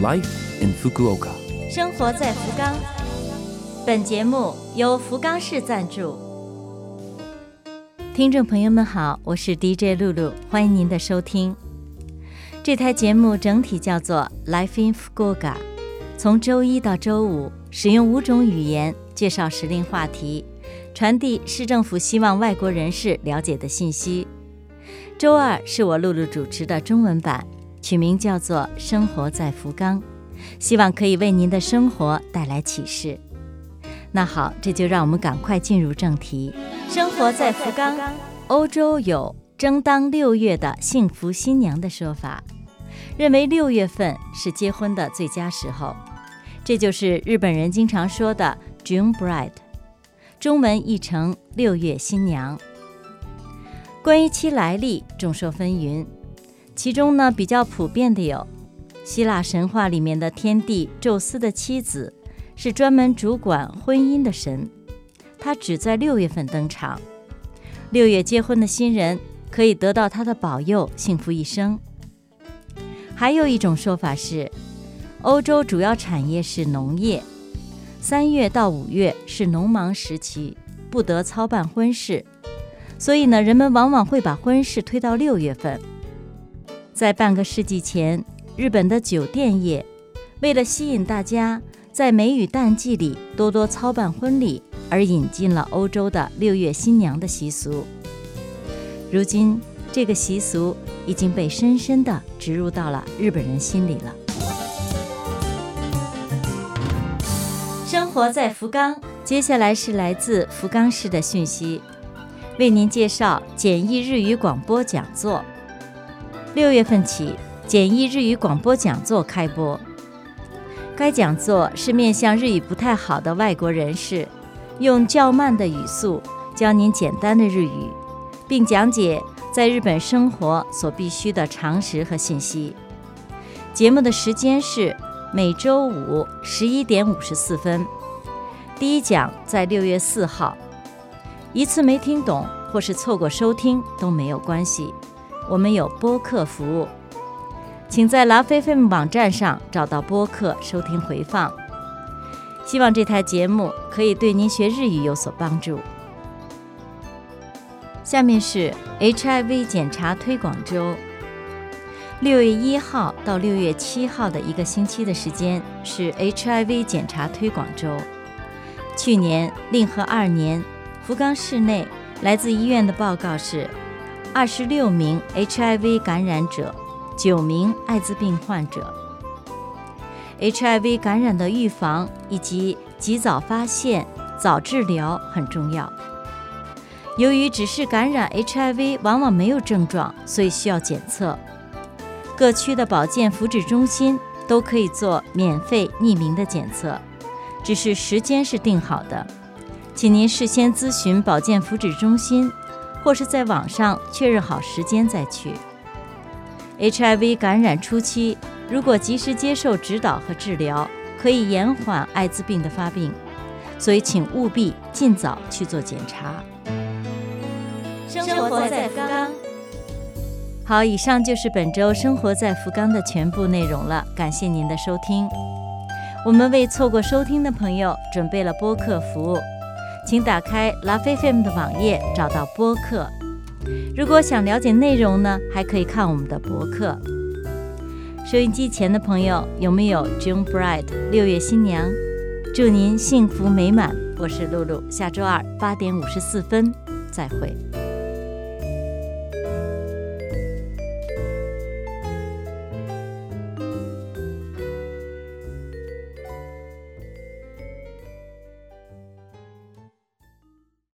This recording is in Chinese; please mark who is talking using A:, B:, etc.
A: Life in Fukuoka。
B: 生活在福冈。本节目由福冈市赞助。听众朋友们好，我是 DJ 露露，欢迎您的收听。这台节目整体叫做 Life in Fukuoka，从周一到周五，使用五种语言介绍时令话题，传递市政府希望外国人士了解的信息。周二是我露露主持的中文版，取名叫做《生活在福冈》，希望可以为您的生活带来启示。那好，这就让我们赶快进入正题。生活在福冈，欧洲有争当六月的幸福新娘的说法，认为六月份是结婚的最佳时候，这就是日本人经常说的 June Bride，中文译成六月新娘。关于其来历，众说纷纭，其中呢比较普遍的有，希腊神话里面的天帝宙斯的妻子。是专门主管婚姻的神，他只在六月份登场。六月结婚的新人可以得到他的保佑，幸福一生。还有一种说法是，欧洲主要产业是农业，三月到五月是农忙时期，不得操办婚事，所以呢，人们往往会把婚事推到六月份。在半个世纪前，日本的酒店业为了吸引大家。在梅雨淡季里多多操办婚礼，而引进了欧洲的六月新娘的习俗。如今，这个习俗已经被深深地植入到了日本人心里了。生活在福冈，接下来是来自福冈市的讯息，为您介绍简易日语广播讲座。六月份起，简易日语广播讲座开播。该讲座是面向日语不太好的外国人士，用较慢的语速教您简单的日语，并讲解在日本生活所必须的常识和信息。节目的时间是每周五十一点五十四分。第一讲在六月四号。一次没听懂或是错过收听都没有关系，我们有播客服务。请在拉菲菲姆网站上找到播客收听回放。希望这台节目可以对您学日语有所帮助。下面是 HIV 检查推广周。六月一号到六月七号的一个星期的时间是 HIV 检查推广周。去年令和二年，福冈市内来自医院的报告是二十六名 HIV 感染者。九名艾滋病患者，HIV 感染的预防以及及早发现、早治疗很重要。由于只是感染 HIV，往往没有症状，所以需要检测。各区的保健福祉中心都可以做免费匿名的检测，只是时间是定好的，请您事先咨询保健福祉中心，或是在网上确认好时间再去。HIV 感染初期，如果及时接受指导和治疗，可以延缓艾滋病的发病，所以请务必尽早去做检查。生活在福冈。好，以上就是本周生活在福冈的全部内容了，感谢您的收听。我们为错过收听的朋友准备了播客服务，请打开 LoveFM 的网页，找到播客。如果想了解内容呢，还可以看我们的博客。收音机前的朋友，有没有 June Bride 六月新娘？祝您幸福美满。我是露露，下周二八点五十四分再会。